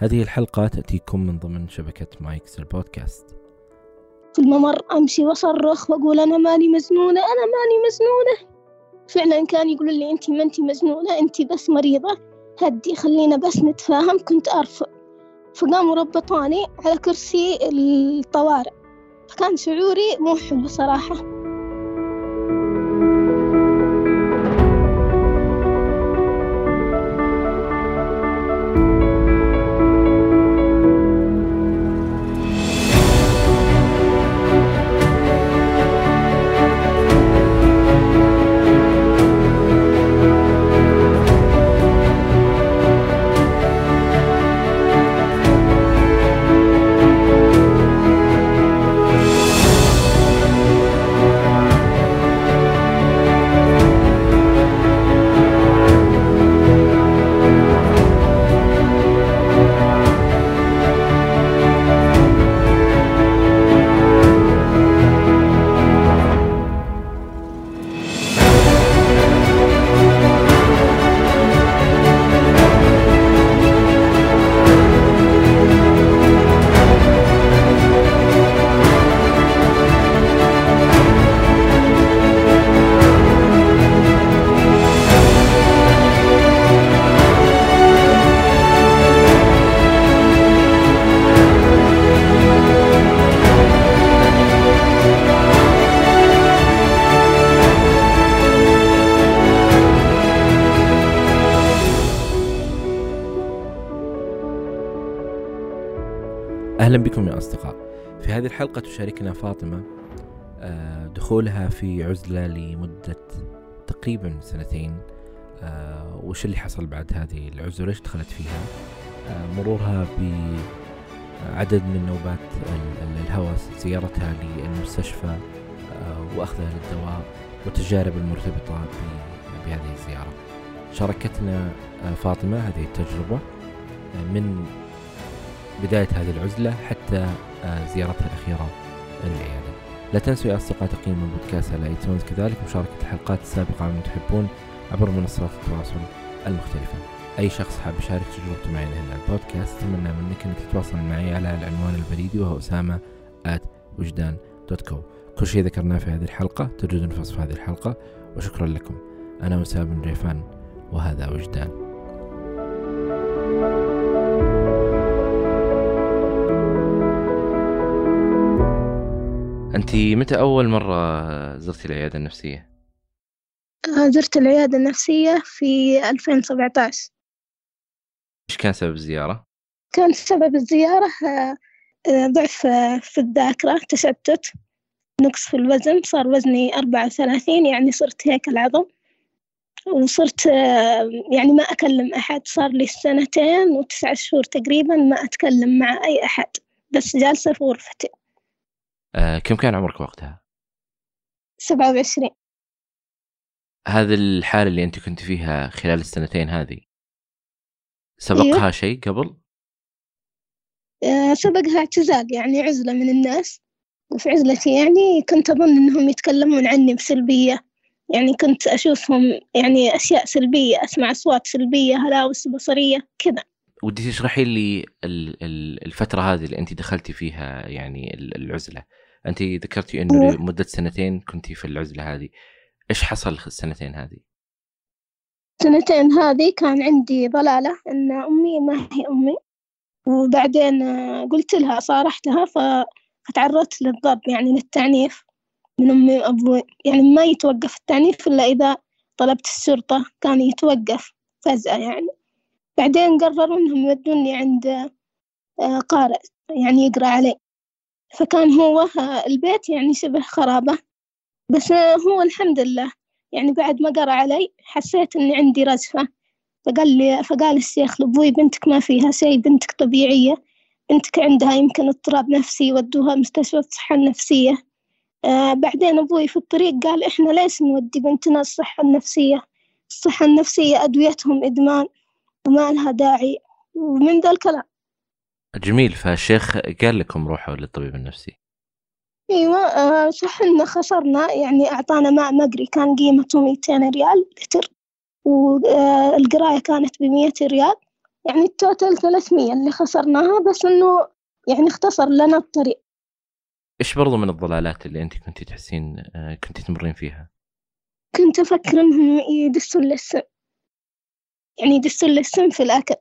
هذه الحلقة تأتيكم من ضمن شبكة مايكس البودكاست. في الممر أمشي وأصرخ وأقول أنا ماني مجنونة أنا ماني مجنونة فعلا كان يقولوا لي أنت ما أنت مجنونة أنت بس مريضة. هدي خلينا بس نتفاهم. كنت أرفض. فقاموا ربطوني على كرسي الطوارئ. فكان شعوري مو حلو صراحة. أهلا بكم يا أصدقاء. في هذه الحلقة تشاركنا فاطمة آه، دخولها في عزلة لمدة تقريبا سنتين. آه، وش اللي حصل بعد هذه العزلة؟ وليش دخلت فيها؟ آه، مرورها بعدد من نوبات الهوس زيارتها للمستشفى وأخذها للدواء والتجارب المرتبطة بهذه الزيارة. شاركتنا فاطمة هذه التجربة من بداية هذه العزلة حتى آه، زيارتها الأخيرة للعيادة. لا تنسوا يا أصدقاء تقييم البودكاست على ايتونز كذلك مشاركة الحلقات السابقة من تحبون عبر منصات التواصل المختلفة. أي شخص حاب يشارك تجربته معي هنا البودكاست أتمنى منك أنك تتواصل معي على العنوان البريدي وهو أسامة at وجدان دوت كو كل شيء ذكرناه في هذه الحلقة تجدون في وصف هذه الحلقة وشكرا لكم. أنا وسام بن ريفان وهذا وجدان. أنت متى أول مرة زرتي العيادة النفسية؟ آه، زرت العيادة النفسية في 2017 إيش كان سبب الزيارة؟ كان سبب الزيارة آه، آه، ضعف في الذاكرة تشتت نقص في الوزن صار وزني أربعة وثلاثين يعني صرت هيك العظم وصرت يعني ما أكلم أحد صار لي سنتين وتسعة شهور تقريبا ما أتكلم مع أي أحد بس جالسة في غرفتي آه كم كان عمرك وقتها؟ 27 هذه الحالة اللي أنت كنت فيها خلال السنتين هذه سبقها أيوه. شيء قبل؟ آه سبقها اعتزال يعني عزلة من الناس وفي عزلتي يعني كنت أظن إنهم يتكلمون عني بسلبية يعني كنت أشوفهم يعني أشياء سلبية أسمع أصوات سلبية هلاوس بصرية كذا ودي تشرحي لي الفترة هذه اللي أنت دخلتي فيها يعني العزلة. انت ذكرتي انه لمدة سنتين كنتي في العزلة هذه. إيش حصل السنتين هذه؟ سنتين هذه كان عندي ضلالة إن أمي ما هي أمي. وبعدين قلت لها صارحتها فتعرضت للضرب يعني للتعنيف من أمي وأبوي. يعني ما يتوقف التعنيف إلا إذا طلبت الشرطة كان يتوقف فجأة يعني. بعدين قرروا إنهم يودوني عند آه، قارئ يعني يقرأ علي فكان هو البيت يعني شبه خرابة. بس هو الحمد لله يعني بعد ما قرأ علي حسيت إني عندي رجفة. فقال لي فقال الشيخ لأبوي بنتك ما فيها شيء بنتك طبيعية. بنتك عندها يمكن اضطراب نفسي ودوها مستشفى الصحة النفسية. آه بعدين أبوي في الطريق قال إحنا ليش نودي بنتنا الصحة النفسية؟ الصحة النفسية أدويتهم إدمان. وما لها داعي ومن ذا الكلام. جميل فالشيخ قال لكم روحوا للطبيب النفسي. إيوه آه، صح ان خسرنا يعني أعطانا ماء مقري كان قيمته 200 ريال لتر والقراية كانت بمية ريال يعني التوتال 300 اللي خسرناها بس إنه يعني اختصر لنا الطريق. إيش برضو من الضلالات اللي أنت كنتي تحسين آه، كنتي تمرين فيها؟ كنت أفكر إنهم يدسون للسم يعني يدسون للسم في الأكل.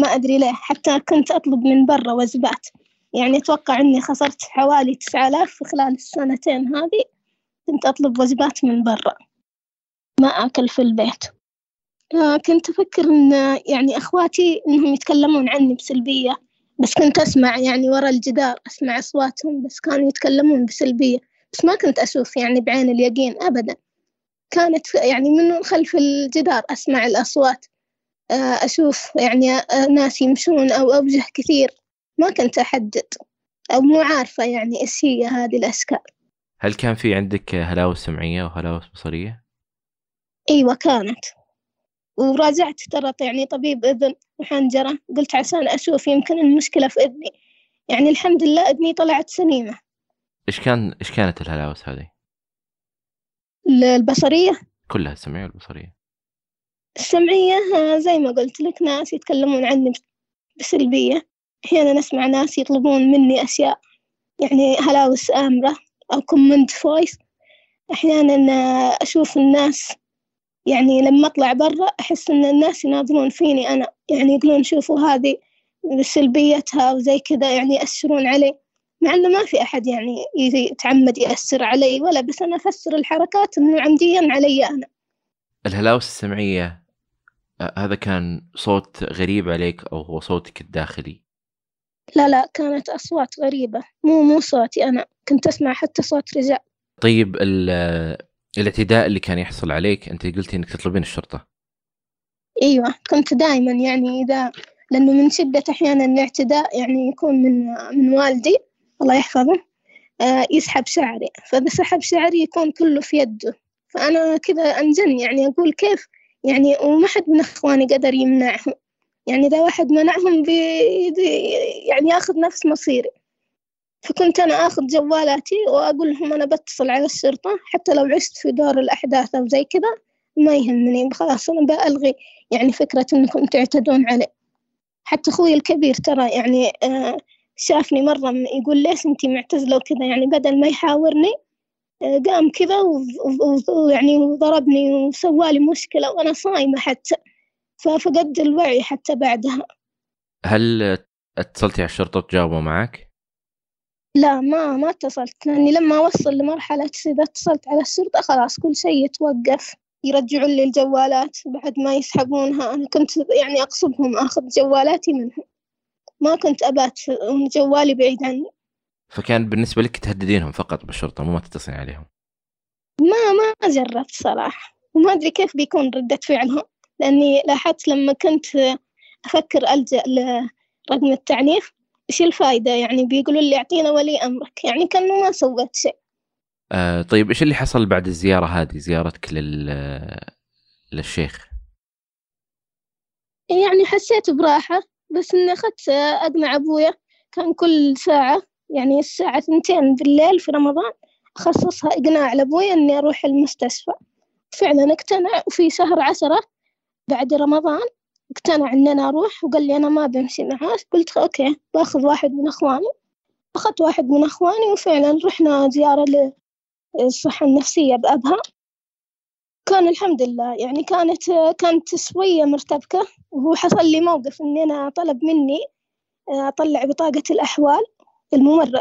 ما أدري ليه حتى كنت أطلب من برا وجبات يعني أتوقع إني خسرت حوالي تسعة آلاف في خلال السنتين هذه كنت أطلب وجبات من برا. ما آكل في البيت. آه، كنت أفكر إن يعني أخواتي إنهم يتكلمون عني بسلبية. بس كنت أسمع يعني ورا الجدار أسمع أصواتهم بس كانوا يتكلمون بسلبية. بس ما كنت أشوف يعني بعين اليقين أبدا. كانت يعني من خلف الجدار أسمع الأصوات. أشوف يعني آه، ناس يمشون أو أوجه كثير ما كنت أحدد أو مو عارفة يعني إيش هي هذه الأشكال. هل كان في عندك هلاوس سمعية وهلاوس بصرية؟ أيوة كانت. وراجعت ترى يعني طبيب إذن وحنجرة قلت عشان أشوف يمكن المشكلة في إذني. يعني الحمد لله إذني طلعت سليمة. إيش كان إيش كانت الهلاوس هذه؟ البصرية؟ كلها السمعيه والبصرية. السمعية زي ما قلت لك ناس يتكلمون عني بسلبية. أحيانا أسمع ناس يطلبون مني أشياء يعني هلاوس آمرة أو comment voice أحيانا آه، أشوف الناس يعني لما أطلع برا أحس إن الناس يناظرون فيني أنا. يعني يقولون شوفوا هذه سلبيتها وزي كذا يعني يأثرون علي. مع إنه ما في أحد يعني يتعمد يأثر علي ولا بس أنا أفسر الحركات إنه عمديا علي أنا. الهلاوس السمعية آه، هذا كان صوت غريب عليك أو هو صوتك الداخلي؟ لا لا كانت أصوات غريبة. مو مو صوتي أنا. كنت أسمع حتى صوت رجال. طيب ال- الإعتداء اللي كان يحصل عليك أنت قلتي إنك تطلبين الشرطة. أيوة كنت دائما يعني إذا لأنه من شدة أحيانا الاعتداء يعني يكون من من والدي الله يحفظه آه، يسحب شعري. فإذا سحب شعري يكون كله في يده. فأنا كذا أنجن يعني أقول كيف يعني وما حد من إخواني قدر يمنعهم. يعني إذا واحد منعهم بي يعني ياخذ نفس مصيري. فكنت أنا آخذ جوالاتي وأقول لهم أنا بتصل على الشرطة حتى لو عشت في دور الأحداث أو زي كذا ما يهمني. خلاص أنا بألغي يعني فكرة إنكم تعتدون علي. حتى أخوي الكبير ترى يعني آه شافني مرة يقول ليش أنتي معتزلة وكذا؟ يعني بدل ما يحاورني قام كذا ويعني وضربني وسوالي مشكلة وأنا صايمة حتى. ففقدت الوعي حتى بعدها. هل اتصلتي على الشرطة وتجاوبوا معك؟ لا ما ما اتصلت لأني لما أوصل لمرحلة إذا اتصلت على الشرطة خلاص كل شيء يتوقف. يرجعون لي الجوالات بعد ما يسحبونها. أنا كنت يعني أقصدهم أخذ جوالاتي منهم. ما كنت أبات جوالي بعيد عني. فكان بالنسبة لك تهددينهم فقط بالشرطة مو ما تتصلين عليهم. ما ما جربت صراحة وما أدري كيف بيكون ردة فعلهم لأني لاحظت لما كنت أفكر ألجأ لرقم التعنيف إيش الفايدة؟ يعني بيقولوا لي أعطينا ولي أمرك يعني كأنه ما سويت شيء. آه طيب إيش اللي حصل بعد الزيارة هذه زيارتك لل للشيخ؟ يعني حسيت براحة بس إني أخذت أقنع أبويا كان كل ساعة يعني الساعة ثنتين بالليل في رمضان أخصصها إقناع لأبويا إني أروح المستشفى. فعلا اقتنع وفي شهر عشرة بعد رمضان اقتنع إن أنا أروح وقال لي أنا ما بمشي معاه. قلت أوكي بأخذ واحد من أخواني. أخذت واحد من أخواني وفعلا رحنا زيارة للصحة النفسية بأبها. كان الحمد لله يعني كانت كانت شوية مرتبكة. وهو حصل لي موقف إني أنا طلب مني أطلع بطاقة الأحوال. الممرض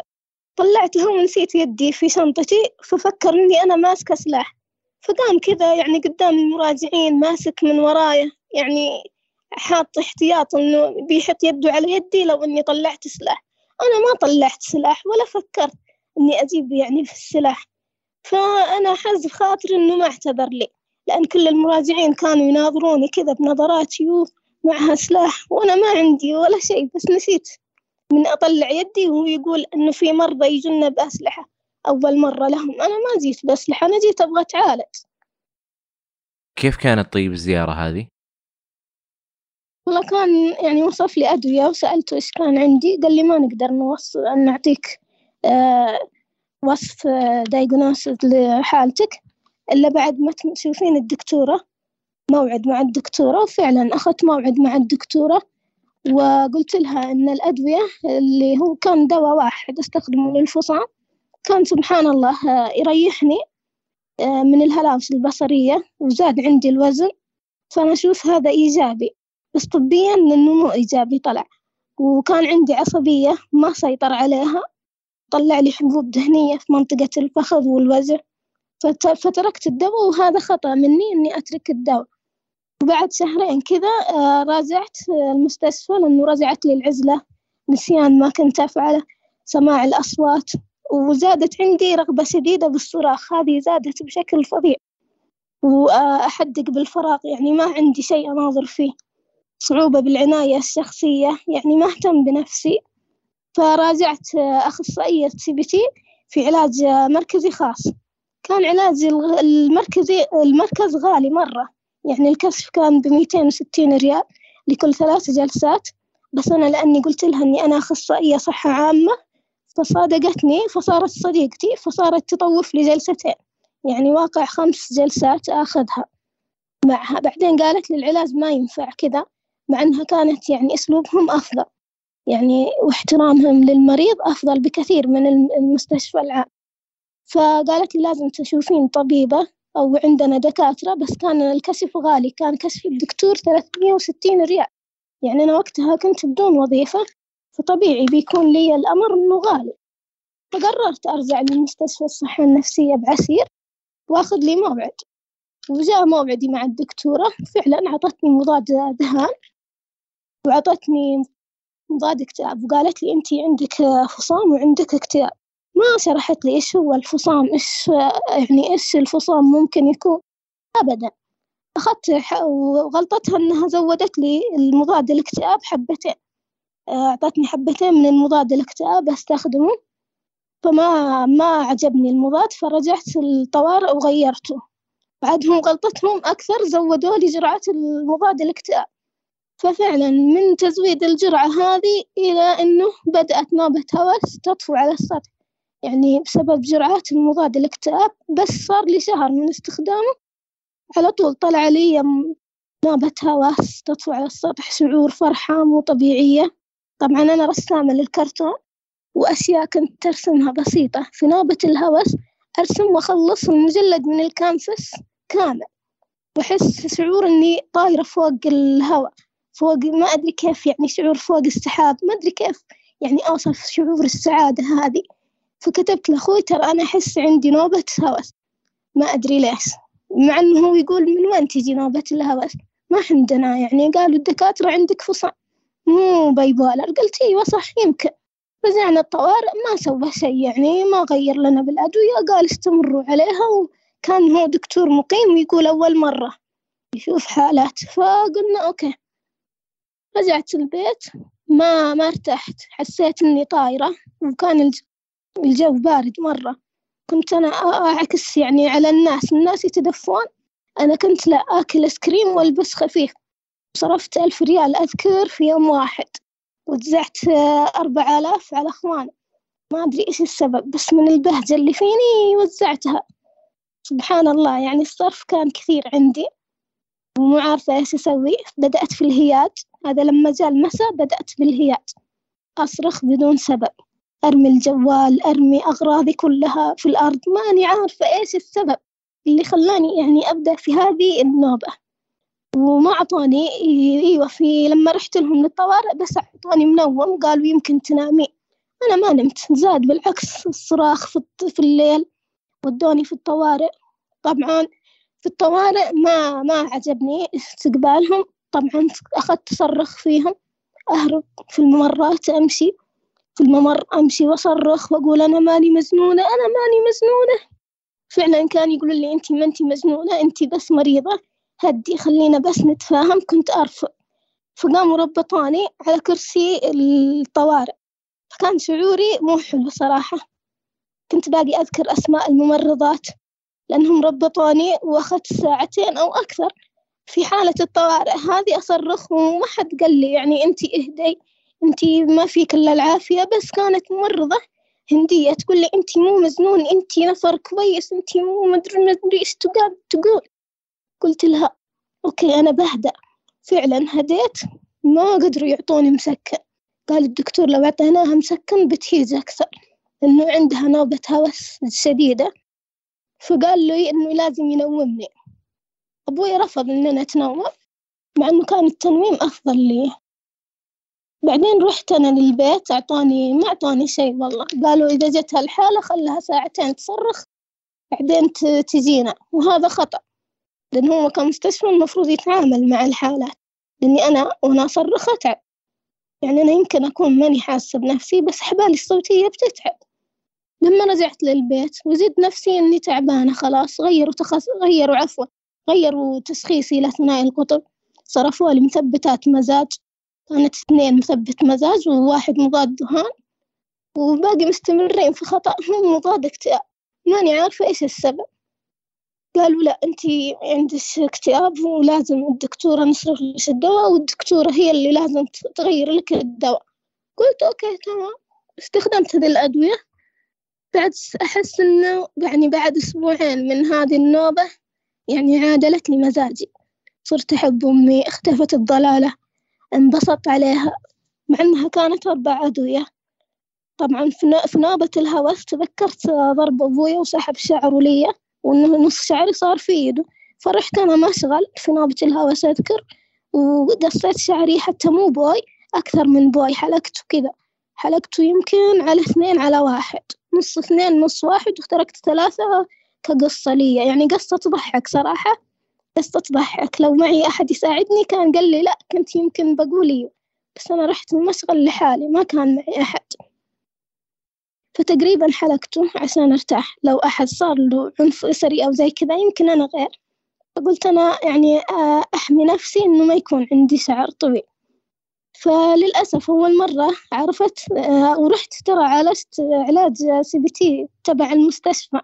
طلعتها ونسيت يدي في شنطتي ففكر إني أنا ماسكة سلاح. فقام كذا يعني قدام المراجعين ماسك من ورايا يعني حاط احتياط إنه بيحط يده على يدي لو إني طلعت سلاح. أنا ما طلعت سلاح ولا فكرت إني أجيب يعني في السلاح. فأنا حز بخاطري إنه ما اعتذر لي لأن كل المراجعين كانوا يناظروني كذا بنظرات شيوخ معها سلاح وأنا ما عندي ولا شيء بس نسيت. من أطلع يدي وهو يقول إنه في مرضى يجونا بأسلحة. أول مرة لهم. أنا ما جيت بأسلحة أنا جيت أبغى أتعالج كيف كانت طيب الزيارة هذه؟ والله كان يعني وصف لي أدوية وسألته إيش كان عندي. قال لي ما نقدر نوصل نعطيك آه وصف دايجنوسيس لحالتك. إلا بعد ما تشوفين الدكتورة موعد مع الدكتورة وفعلا أخذت موعد مع الدكتورة. وقلت لها إن الأدوية اللي هو كان دواء واحد أستخدمه للفصام كان سبحان الله يريحني من الهلاوس البصرية وزاد عندي الوزن فأنا أشوف هذا إيجابي. بس طبيا إنه مو إيجابي طلع. وكان عندي عصبية ما سيطر عليها طلع لي حبوب دهنية في منطقة الفخذ والوجه فتركت الدواء وهذا خطأ مني إني أترك الدواء. وبعد شهرين كذا آه، راجعت المستشفى لأنه رجعت لي العزلة نسيان ما كنت أفعله سماع الأصوات وزادت عندي رغبة شديدة بالصراخ هذه زادت بشكل فظيع. وأحدق بالفراغ يعني ما عندي شيء أناظر فيه. صعوبة بالعناية الشخصية يعني ما أهتم بنفسي. فراجعت أخصائية CBT في علاج مركزي خاص. كان علاج المركزي المركز غالي مرة. يعني الكشف كان بميتين وستين ريال لكل ثلاث جلسات بس أنا لأني قلت لها إني أنا أخصائية صحة عامة فصادقتني فصارت صديقتي فصارت تطوف لي جلستين. يعني واقع خمس جلسات آخذها. معها بعدين قالت لي العلاج ما ينفع كذا مع أنها كانت يعني أسلوبهم أفضل. يعني واحترامهم للمريض أفضل بكثير من المستشفى العام. فقالت لي لازم تشوفين طبيبة أو عندنا دكاترة بس كان الكشف غالي كان كشف الدكتور ثلاثمية وستين ريال. يعني أنا وقتها كنت بدون وظيفة فطبيعي بيكون لي الأمر إنه غالي. فقررت أرجع لمستشفى الصحة النفسية بعسير وأخذ لي موعد. وجاء موعدي مع الدكتورة فعلا عطتني مضاد دهان وعطتني مضاد اكتئاب وقالت لي أنتي عندك فصام وعندك اكتئاب. ما شرحت لي إيش هو الفصام إيش يعني إيش الفصام ممكن يكون؟ أبدا. أخذت وغلطتها إنها زودت لي المضاد الاكتئاب حبتين. أعطتني حبتين من المضاد الاكتئاب أستخدمه. فما ما عجبني المضاد فرجعت الطوارئ وغيرته. بعدهم غلطتهم أكثر زودوا لي جرعة المضاد الاكتئاب. ففعلا من تزويد الجرعة هذه إلى أنه بدأت نوبة هوس تطفو على السطح. يعني بسبب جرعات المضاد الاكتئاب بس صار لي شهر من استخدامه. على طول طلع لي نوبة هوس تطفو على السطح شعور فرحة مو طبيعية. طبعا أنا رسامة للكرتون وأشياء كنت أرسمها بسيطة. في نوبة الهوس أرسم وأخلص المجلد من الكانفس كامل وأحس شعور إني طايرة فوق الهواء. فوق ما أدري كيف يعني شعور فوق السحاب ما أدري كيف يعني أوصف شعور السعادة هذه. فكتبت لأخوي ترى أنا أحس عندي نوبة هوس. ما أدري ليش. مع إنه هو يقول من وين تجي نوبة الهوس؟ ما عندنا يعني قالوا الدكاترة عندك فصام مو bipolar قلت إيوه صح يمكن. رجعنا الطوارئ ما سوى شيء يعني ما غير لنا بالأدوية. قال استمروا عليها وكان هو دكتور مقيم ويقول أول مرة. يشوف حالات. فقلنا okay. رجعت البيت ما ما ارتحت. حسيت إني طايرة وكان الجو بارد مرة. كنت أنا أعكس يعني على الناس. الناس يتدفون. أنا كنت لا آكل آيس كريم وألبس خفيف. صرفت ألف ريال أذكر في يوم واحد. وجزعت أربع آلاف على أخواني. ما أدري إيش السبب بس من البهجة اللي فيني وزعتها. سبحان الله يعني الصرف كان كثير عندي. ومو عارفة إيش أسوي. بدأت في الهياج هذا لما جاء المساء بدأت بالهياج أصرخ بدون سبب. أرمي الجوال أرمي أغراضي كلها في الأرض. ماني عارفة إيش السبب اللي خلاني يعني أبدأ في هذه النوبة. وما أعطوني أيوة في لما رحت لهم للطوارئ بس أعطوني منوم قالوا يمكن تنامي. أنا ما نمت زاد بالعكس الصراخ في, في الليل ودوني في الطوارئ. طبعا في الطوارئ ما ما عجبني استقبالهم. طبعا أخذت أصرخ فيهم أهرب في الممرات أمشي. في الممر أمشي وأصرخ وأقول أنا ماني مجنونة أنا ماني مجنونة فعلا كان يقولوا لي أنت ما أنت مجنونة أنت بس مريضة. هدي خلينا بس نتفاهم. كنت أرفض. فقاموا ربطوني على كرسي الطوارئ. فكان شعوري مو حلو صراحة. كنت باقي أذكر أسماء الممرضات لأنهم ربطوني وأخذت ساعتين أو أكثر في حالة الطوارئ. هذه أصرخ وما حد قال لي يعني أنتي إهدي. أنتي ما فيك إلا العافية بس كانت ممرضة هندية. تقول لي أنتي مو مجنون أنتي نفر كويس أنتي مو مدري مدري إيش تقول. قلت لها أوكي أنا بهدأ. فعلا هديت ما قدروا يعطوني مسكن. قال الدكتور لو أعطيناها مسكن بتهيج أكثر إنه عندها نوبة هوس شديدة. فقال لي إنه لازم ينومني. أبوي رفض إننا نتنوم مع إنه كان التنويم أفضل لي. بعدين رحت أنا للبيت أعطوني ما أعطوني شيء والله. قالوا إذا جت هالحالة خلها ساعتين تصرخ بعدين تجينا. وهذا خطأ لأن هو كمستشفى المفروض يتعامل مع الحالات. لأني أنا وأنا أصرخ أتعب. يعني أنا يمكن أكون ماني حاسة بنفسي بس حبالي الصوتية بتتعب. لما رجعت للبيت وزدت نفسي إني تعبانة خلاص غيروا تخص غيروا عفوا غيروا تشخيصي لثنائي القطب. صرفوا لي مثبتات مزاج. كانت اثنين مثبت مزاج وواحد مضاد دهان وباقي مستمرين في خطأهم مضاد اكتئاب. ماني عارفة إيش السبب. قالوا لا أنت عندك اكتئاب ولازم الدكتورة نصرف لك الدواء والدكتورة هي اللي لازم تغير لك الدواء. قلت أوكي تمام. استخدمت هذه الأدوية. بعد أحس إنه يعني بعد أسبوعين من هذه النوبة يعني عادلت لي مزاجي. صرت أحب أمي اختفت الضلالة. انبسطت عليها مع إنها كانت أربع أدوية طبعا في نوبة الهوس تذكرت ضرب أبويا وسحب شعره ليا وإنه نص شعري صار في إيده فرحت أنا مشغل في نوبة الهوس أذكر وقصيت شعري حتى مو بوي أكثر من بوي حلقته كذا. حلقته يمكن على اثنين على واحد. نص اثنين نص واحد وتركت ثلاثة كقصة لي يعني قصة تضحك صراحة. تضحك لو معي أحد يساعدني؟ كان قال لي لا كنت يمكن بقولي بس أنا رحت المشغل لحالي ما كان معي أحد. فتقريبا حلقته عشان أرتاح. لو أحد صار له عنف أسري أو زي كذا يمكن أنا غير. فقلت أنا يعني آه، أحمي نفسي إنه ما يكون عندي شعر طويل. فللأسف أول مرة عرفت آه، ورحت ترى عالجت علاج CBT تبع المستشفى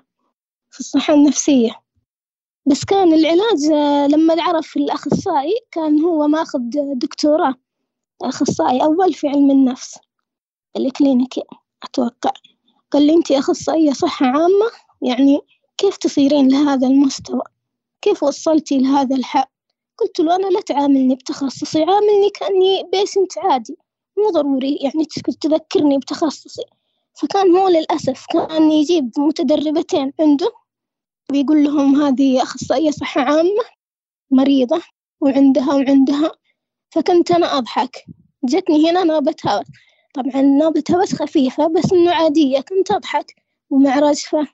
في الصحة النفسية. بس كان العلاج آه، لما عرف الأخصائي كان هو ماخذ دكتوراه. أخصائي أول في علم النفس الكلينيكي أتوقع. قال لي أنت أخصائية صحة عامة يعني كيف تصيرين لهذا المستوى؟ كيف وصلتي لهذا الحال؟ قلت له أنا لا تعاملني بتخصصي عاملني كأني بيشنت عادي. مو ضروري يعني تذكرني بتخصصي. فكان هو للأسف كان يجيب متدربتين عنده ويقول لهم هذه أخصائية صحة عامة مريضة وعندها وعندها فكنت أنا أضحك. جتني هنا نوبة هوس. طبعا نوبة هوس خفيفة بس إنه عادية كنت أضحك ومع رجفة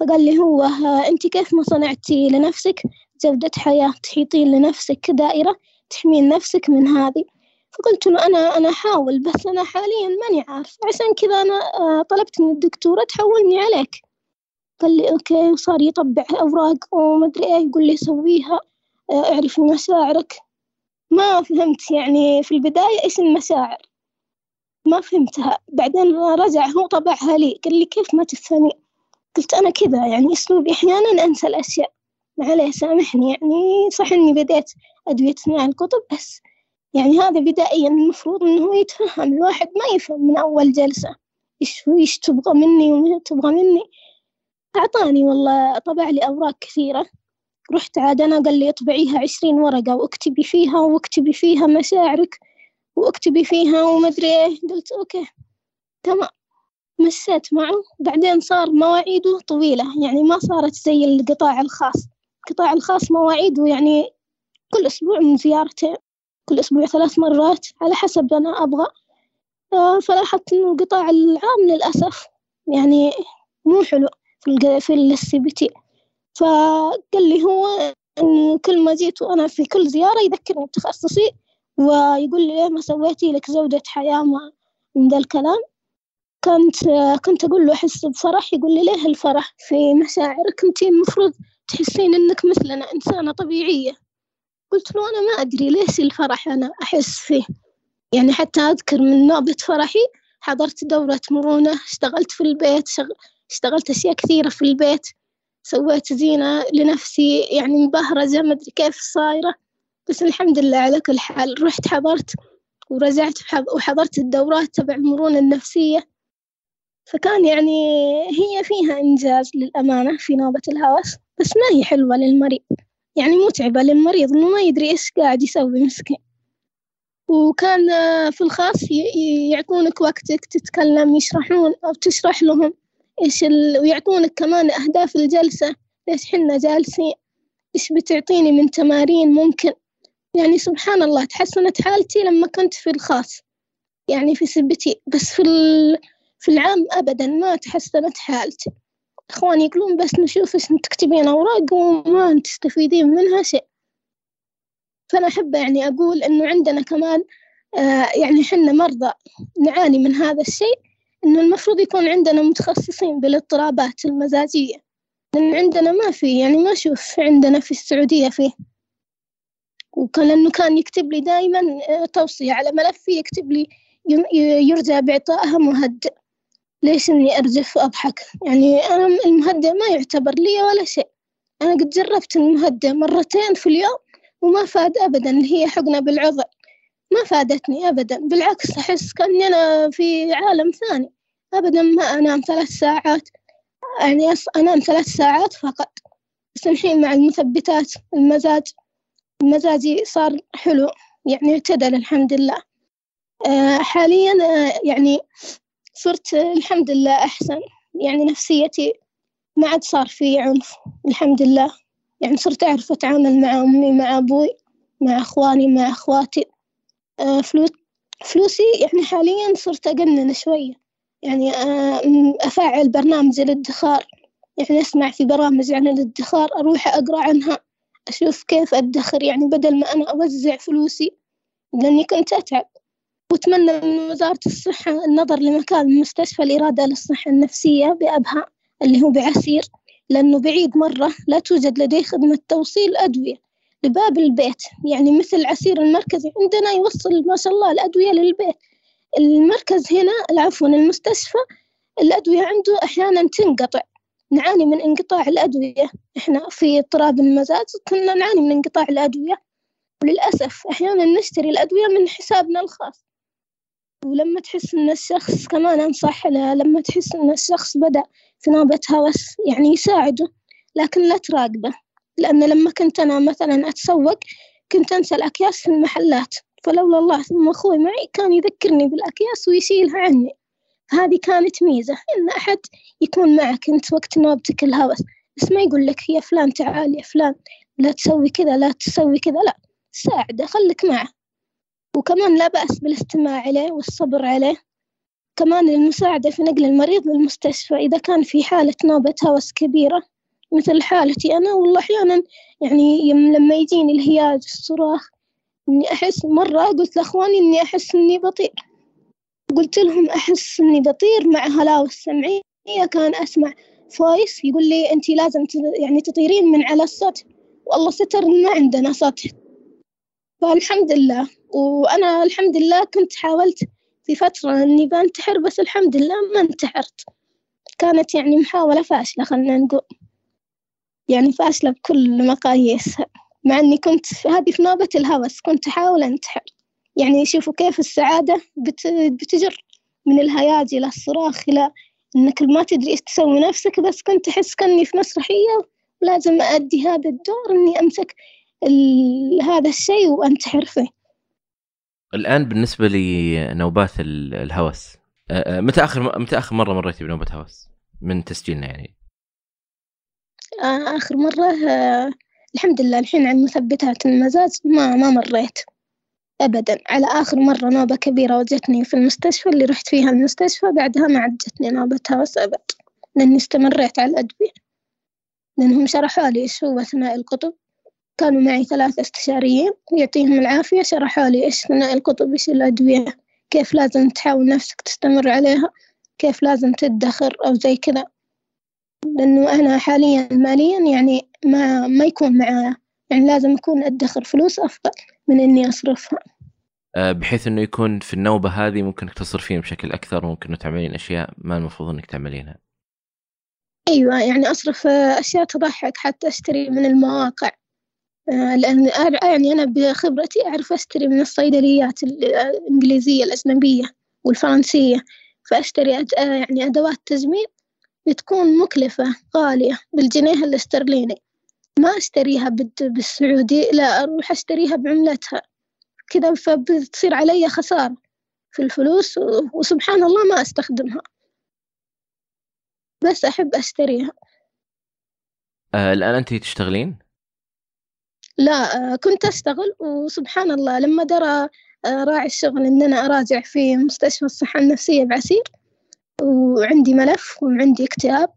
فقال لي هو أنت كيف ما صنعتي لنفسك؟ جودة حياة تحيطين لنفسك دائرة تحمين نفسك من هذه. فقلت له أنا أنا أحاول بس أنا حاليا ماني عارف عشان كذا أنا آه، طلبت من الدكتورة تحولني عليك. قال لي أوكي وصار يطبع أوراق ومدري إيه يقول لي سويها. آه، اعرفي مشاعرك ما فهمت يعني في البداية إيش المشاعر ما فهمتها. بعدين رجع هو طبعها لي قال لي كيف ما تفهمي؟ قلت أنا كذا يعني أسلوبي أحيانا أنسى الأشياء. معليه سامحني يعني. صح إني بديت أدوية ثنائي القطب بس. يعني هذا بدائيا المفروض إنه هو يتفهم الواحد ما يفهم من أول جلسة. إيش إيش تبغى مني وما تبغى مني؟ أعطاني والله طبع لي أوراق كثيرة. رحت عاد أنا قال لي اطبعيها عشرين ورقة واكتبي فيها واكتبي فيها مشاعرك واكتبي فيها ومدري إيه. قلت أوكي. تمام. مشيت معه. بعدين صار مواعيده طويلة. يعني ما صارت زي القطاع الخاص. القطاع الخاص مواعيده يعني كل أسبوع من زيارتين. كل أسبوع ثلاث مرات على حسب أنا أبغى. آه، فلاحظت إنه القطاع العام للأسف يعني مو حلو. في في ال CBT فقال لي هو إنه كل ما جيت وأنا في كل زيارة يذكرني بتخصصي ويقول لي ليه ما سويتي لك زودة حياة من ذا الكلام. كنت كنت أقول له أحس بفرح يقول لي ليه الفرح؟ في مشاعرك أنت المفروض تحسين إنك مثلنا إنسانة طبيعية. قلت له أنا ما أدري ليش الفرح أنا أحس فيه. يعني حتى أذكر من نوبة فرحي حضرت دورة مرونة اشتغلت في البيت شغ... اشتغلت أشياء كثيرة في البيت سويت زينة لنفسي يعني مبهرجة مدري كيف صايرة بس الحمد لله على كل حال. رحت حضرت ورجعت وحضرت الدورات تبع المرونة النفسية. فكان يعني هي فيها إنجاز للأمانة في نوبة الهوس بس ما هي حلوة للمريض. يعني متعبة للمريض إنه ما يدري إيش قاعد يسوي مسكين. وكان في الخاص يعطونك وقتك تتكلم يشرحون أو تشرح لهم. إيش ال... ويعطونك كمان أهداف الجلسة. ليش حنا جالسين؟ إيش بتعطيني من تمارين ممكن؟ يعني سبحان الله تحسنت حالتي لما كنت في الخاص. يعني في سبتي. بس في ال... في العام أبدا ما تحسنت حالتي. إخواني يقولون بس نشوف إيش تكتبين أوراق وما تستفيدين منها شيء. فأنا أحب يعني أقول إنه عندنا كمان آه يعني حنا مرضى نعاني من هذا الشيء. إنه المفروض يكون عندنا متخصصين بالاضطرابات المزاجية. لأن عندنا ما في يعني ما أشوف عندنا في السعودية فيه وكان لأنه كان يكتب لي دائما آه، توصية على ملفي يكتب لي يرجى بإعطائها مهدئ. ليش إني أرجف وأضحك؟ يعني أنا المهدئ ما يعتبر لي ولا شيء. أنا قد جربت المهدئ مرتين في اليوم وما فاد أبدا اللي هي حقنة بالعضل ما فادتني أبدا. بالعكس أحس كأني أنا في عالم ثاني. أبدا ما أنام ثلاث ساعات. يعني أنام ثلاث ساعات فقط. بس الحين مع المثبتات. المزاج مزاجي صار حلو. يعني اعتدل الحمد لله. آه، حاليا آه، يعني صرت الحمد لله أحسن. يعني نفسيتي ما عاد صار في عنف الحمد لله. يعني صرت أعرف أتعامل مع أمي مع أبوي مع أخواني مع أخواتي. فلوس فلوسي يعني حاليا صرت أقنن شوية يعني أفعل برنامج الادخار. يعني أسمع في برامج عن الادخار أروح أقرأ عنها أشوف كيف أدخر. يعني بدل ما أنا أوزع فلوسي لأني كنت أتعب. وأتمنى من وزارة الصحة النظر لمكان مستشفى الإرادة للصحة النفسية بأبها اللي هو بعسير لأنه بعيد مرة لا توجد لديه خدمة توصيل أدوية. لباب البيت. يعني مثل عسير المركزي عندنا يوصل ما شاء الله الأدوية للبيت. المركز هنا العفو المستشفى الأدوية عنده أحيانا تنقطع. نعاني من انقطاع الأدوية. إحنا في اضطراب المزاج كنا نعاني من انقطاع الأدوية. وللأسف أحيانا نشتري الأدوية من حسابنا الخاص. ولما تحس إن الشخص كمان أنصح له لما تحس إن الشخص بدأ في نوبة هوس يعني يساعده لكن لا تراقبه. لأن لما كنت أنا مثلا أتسوق كنت أنسى الأكياس في المحلات. فلولا الله ثم أخوي معي كان يذكرني بالأكياس ويشيلها عني. هذه كانت ميزة إن أحد يكون معك أنت وقت نوبتك الهوس. بس ما يقول لك يا فلان تعال يا فلان لا تسوي كذا لا تسوي كذا لا. ساعده خليك معه. وكمان لا بأس بالاستماع عليه والصبر عليه. كمان المساعدة في نقل المريض للمستشفى إذا كان في حالة نوبة هوس كبيرة. مثل حالتي أنا والله أحيانا يعني لما يجيني الهياج الصراخ إني أحس مرة قلت لأخواني إني أحس إني بطير. قلت لهم أحس إني بطير مع هلاوس سمعية كان أسمع فويس يقول لي أنت لازم يعني تطيرين من على السطح. والله ستر ما عندنا سطح. فالحمد لله. وأنا الحمد لله كنت حاولت في فترة إني بنتحر بس الحمد لله ما انتحرت. كانت يعني محاولة فاشلة خلنا نقول. يعني فاشلة بكل مقاييسها مع إني كنت في هذه في نوبة الهوس كنت أحاول أنتحر. يعني شوفوا كيف السعادة بت... بتجر. من الهياج إلى الصراخ إلى إنك ما تدري إيش تسوي نفسك بس كنت أحس كأني في مسرحية ولازم أأدي هذا الدور إني أمسك ال... هذا الشيء وأنتحر فيه. الآن بالنسبة لنوبات الهوس. متى آخر متى آخر مرة مريتي بنوبة هوس؟ من تسجيلنا يعني؟ آخر مرة الحمد لله الحين عن مثبتات المزاج ما ما مريت أبدا. على آخر مرة نوبة كبيرة وجتني في المستشفى اللي رحت فيها المستشفى بعدها ما عاد جتني نوبة هوس أبد لأني استمريت على الأدوية. لأنهم شرحوا لي إيش هو ثنائي القطب. كانوا معي ثلاثة استشاريين يعطيهم العافية شرحوا لي إيش ثنائي القطب إيش الأدوية كيف لازم تحاول نفسك تستمر عليها كيف لازم تدخر أو زي كذا. لأنه أنا حاليا ماليا يعني ما ما يكون معايا. يعني لازم أكون أدخر فلوس أفضل من إني أصرفها. آه، بحيث إنه يكون في النوبة هذه ممكن إنك تصرفين بشكل أكثر وممكن تعملين أشياء ما المفروض إنك تعملينها. أيوة يعني أصرف أشياء تضحك حتى أشتري من المواقع. آه، لأن يعني أنا بخبرتي أعرف أشتري من الصيدليات الإنجليزية الأجنبية والفرنسية. فأشتري أد... آه، يعني أدوات تجميل بتكون مكلفة غالية بالجنيه الاسترليني. ما أشتريها بالسعودي لا أروح أشتريها بعملتها. كذا فبتصير علي خسارة في الفلوس وسبحان الله ما أستخدمها. بس أحب أشتريها. آه الآن أنت تشتغلين؟ لا آه كنت أشتغل وسبحان الله لما درى آه راعي الشغل إن أنا أراجع في مستشفى الصحة النفسية بعسير وعندي ملف وعندي اكتئاب.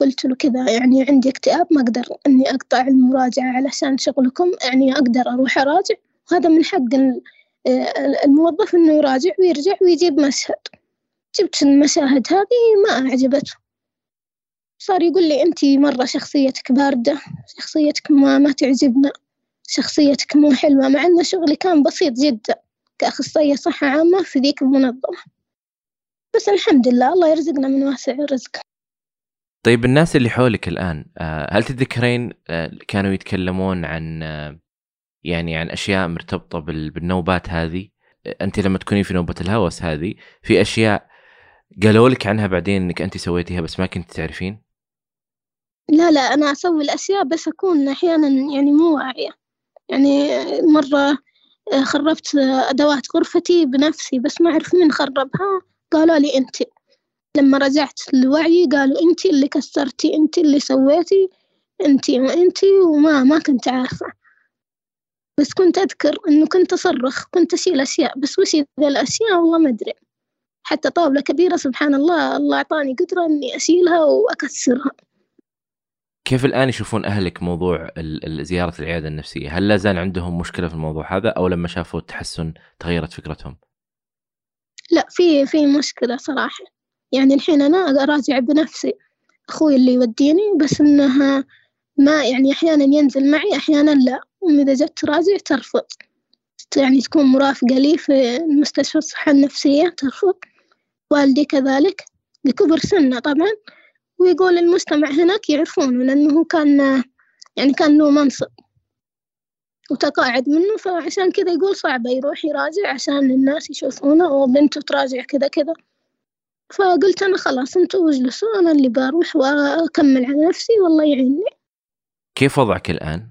قلت له كذا يعني عندي اكتئاب ما أقدر إني أقطع المراجعة علشان شغلكم يعني أقدر أروح أراجع. وهذا من حق آه، الموظف إنه يراجع ويرجع ويجيب مشهد. جبت المشاهد هذه ما أعجبته. صار يقول لي أنت مرة شخصيتك باردة شخصيتك ما, ما تعجبنا شخصيتك مو حلوة مع أن شغلي كان بسيط جدا. كأخصائية صحة عامة في ذيك المنظمة. بس الحمد لله الله يرزقنا من واسع الرزق. طيب الناس اللي حولك الآن آه، هل تتذكرين آه، كانوا يتكلمون عن آه، يعني عن أشياء مرتبطة بالنوبات هذه؟ أنت لما تكونين في نوبة الهوس هذه في أشياء قالوا لك عنها بعدين إنك أنت سويتيها بس ما كنت تعرفين؟ لا لا أنا أسوي الأشياء بس أكون أحيانا يعني مو واعية. يعني مرة خربت أدوات غرفتي بنفسي بس ما أعرف مين خربها. قالوا لي أنت لما رجعت لوعي قالوا أنت اللي كسرتي أنت اللي سويتي أنت وأنت وما ما كنت عارفة بس كنت أذكر إنه كنت أصرخ كنت أشيل أشياء بس وش ذي الأشياء والله ما أدري حتى طاولة كبيرة سبحان الله الله أعطاني قدرة إني أشيلها وأكسرها كيف الآن يشوفون أهلك موضوع زيارة العيادة النفسية؟ هل لا زال عندهم مشكلة في الموضوع هذا أو لما شافوا التحسن تغيرت فكرتهم؟ لا في في مشكلة صراحة. يعني الحين أنا أراجع بنفسي. أخوي اللي يوديني بس إنها ما يعني أحيانا ينزل معي أحيانا لا. إذا جت تراجع ترفض. يعني تكون مرافقة لي في مستشفى الصحة النفسية ترفض. والدي كذلك لكبر سنة طبعا. ويقول المجتمع هناك يعرفونه لأنه كان يعني كان له منصب. وتقاعد منه فعشان كذا يقول صعبة يروح يراجع عشان الناس يشوفونه وبنته تراجع كذا كذا. فقلت أنا خلاص أنتوا اجلسوا أنا اللي بروح وأكمل على نفسي والله يعيني كيف وضعك الآن؟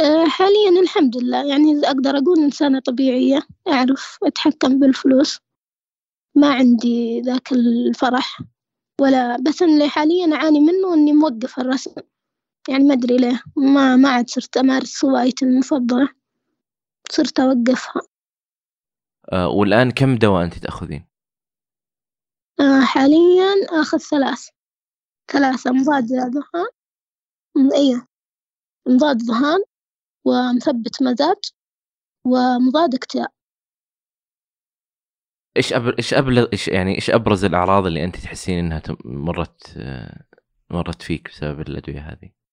أه حاليا الحمد لله يعني أقدر أقول إنسانة طبيعية أعرف أتحكم بالفلوس ما عندي ذاك الفرح ولا بس اللي حاليا أعاني منه إني موقفة الرسم. يعني ما أدري ليه. ما ما عاد صرت أمارس هوايتي المفضلة. صرت أوقفها. أه والآن كم دواء أنت تأخذين؟ أه حاليا آخذ ثلاث. ثلاثة مضاد ذهان أيوة مضاد ذهان ومثبت مزاج ومضاد اكتئاب. إيش أبر... إيش ابرز إيش يعني إيش أبرز الأعراض اللي أنت تحسين إنها مرت مرت فيك بسبب الأدوية هذه؟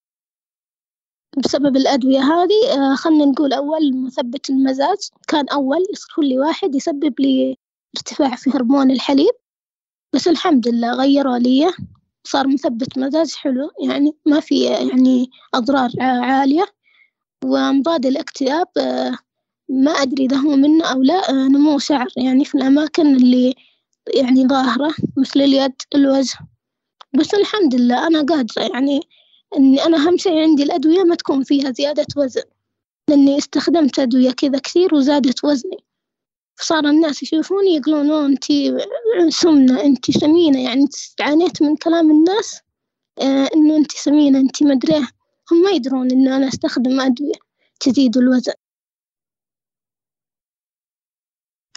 بسبب الأدوية هذه آه، خلنا نقول أول مثبت المزاج كان أول يصرفوا لي واحد يسبب لي ارتفاع في هرمون الحليب. بس الحمد لله غيروا لي صار مثبت مزاج حلو يعني ما في يعني أضرار عالية. ومضاد الاكتئاب آه، ما أدري إذا هو منه أو لا آه، نمو شعر. يعني في الأماكن اللي يعني ظاهرة مثل اليد الوجه. بس الحمد لله أنا قادرة يعني إني أنا أهم شي عندي الأدوية ما تكون فيها زيادة وزن لأني استخدمت أدوية كذا كثير وزادت وزني. فصار الناس يشوفوني يقولون أوه أنتي سمنة أنتي سمينة يعني عانيت من كلام الناس آه إنه أنتي سمينة أنتي مدريه هم ما يدرون إنه أنا أستخدم أدوية تزيد الوزن.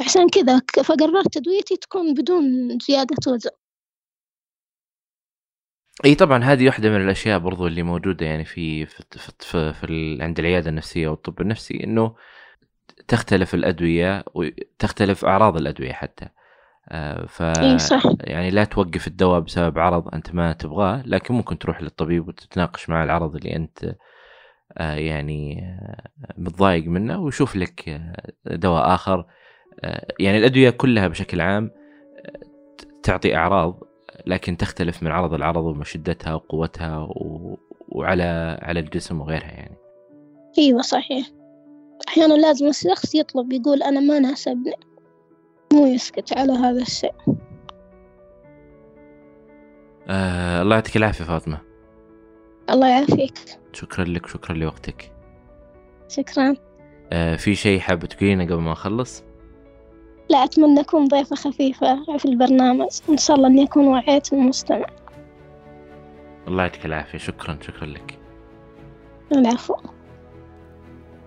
عشان كذا فقررت أدويتي تكون بدون زيادة وزن. إي طبعا هذه واحدة من الأشياء برضو اللي موجودة يعني في في في, في, في عند العيادة النفسية والطب النفسي إنه تختلف الأدوية وتختلف أعراض الأدوية حتى آه، ف صح. يعني لا توقف الدواء بسبب عرض أنت ما تبغاه لكن ممكن تروح للطبيب وتتناقش مع العرض اللي أنت آه، يعني آه، متضايق منه ويشوف لك دواء آخر يعني الأدوية كلها بشكل عام تعطي أعراض لكن تختلف من عرض العرض وشدتها وقوتها و... وعلى على الجسم وغيرها يعني. أيوه صحيح. أحيانا لازم الشخص يطلب يقول أنا ما ناسبني. مو يسكت على هذا الشيء. آه الله يعطيك العافية فاطمة. الله يعافيك. شكرا لك شكرا لوقتك. شكرا. آه في شيء حاب تقولينه قبل ما أخلص؟ لا أتمنى أكون ضيفة خفيفة في البرنامج. إن شاء الله إني أكون وعيت المستمع. الله يعطيك العافية. شكرا شكرا لك. العفو.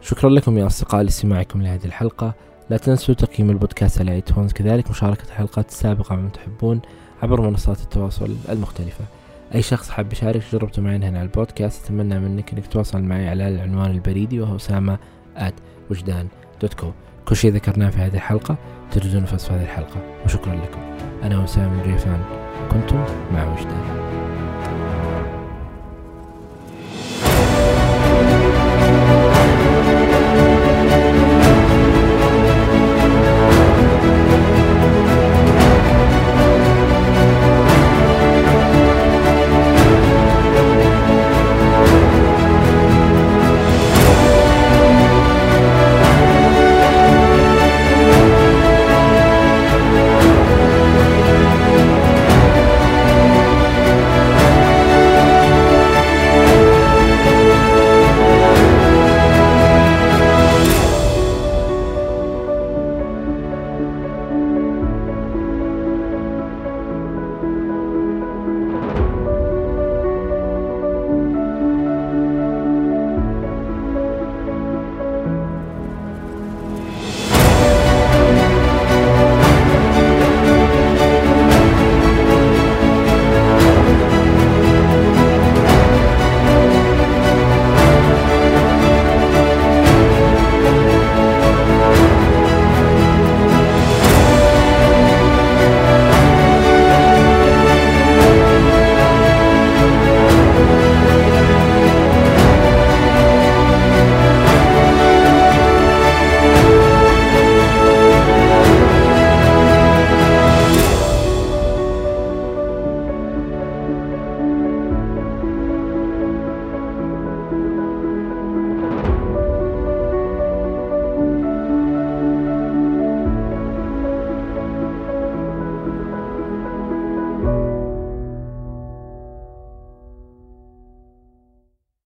شكرا لكم يا أصدقاء لاستماعكم لهذه الحلقة. لا تنسوا تقييم البودكاست على آيتونز. كذلك مشاركة الحلقات السابقة من تحبون عبر منصات التواصل المختلفة. أي شخص حاب يشارك تجربته معي هنا على البودكاست. أتمنى منك أنك تتواصل معي على العنوان البريدي وهو أسامة at وجدان دوت كو كل شيء ذكرناه في هذه الحلقة تجدون في وصف هذه الحلقة. وشكرا لكم. أنا وسام الريفان كنتم مع وجدان.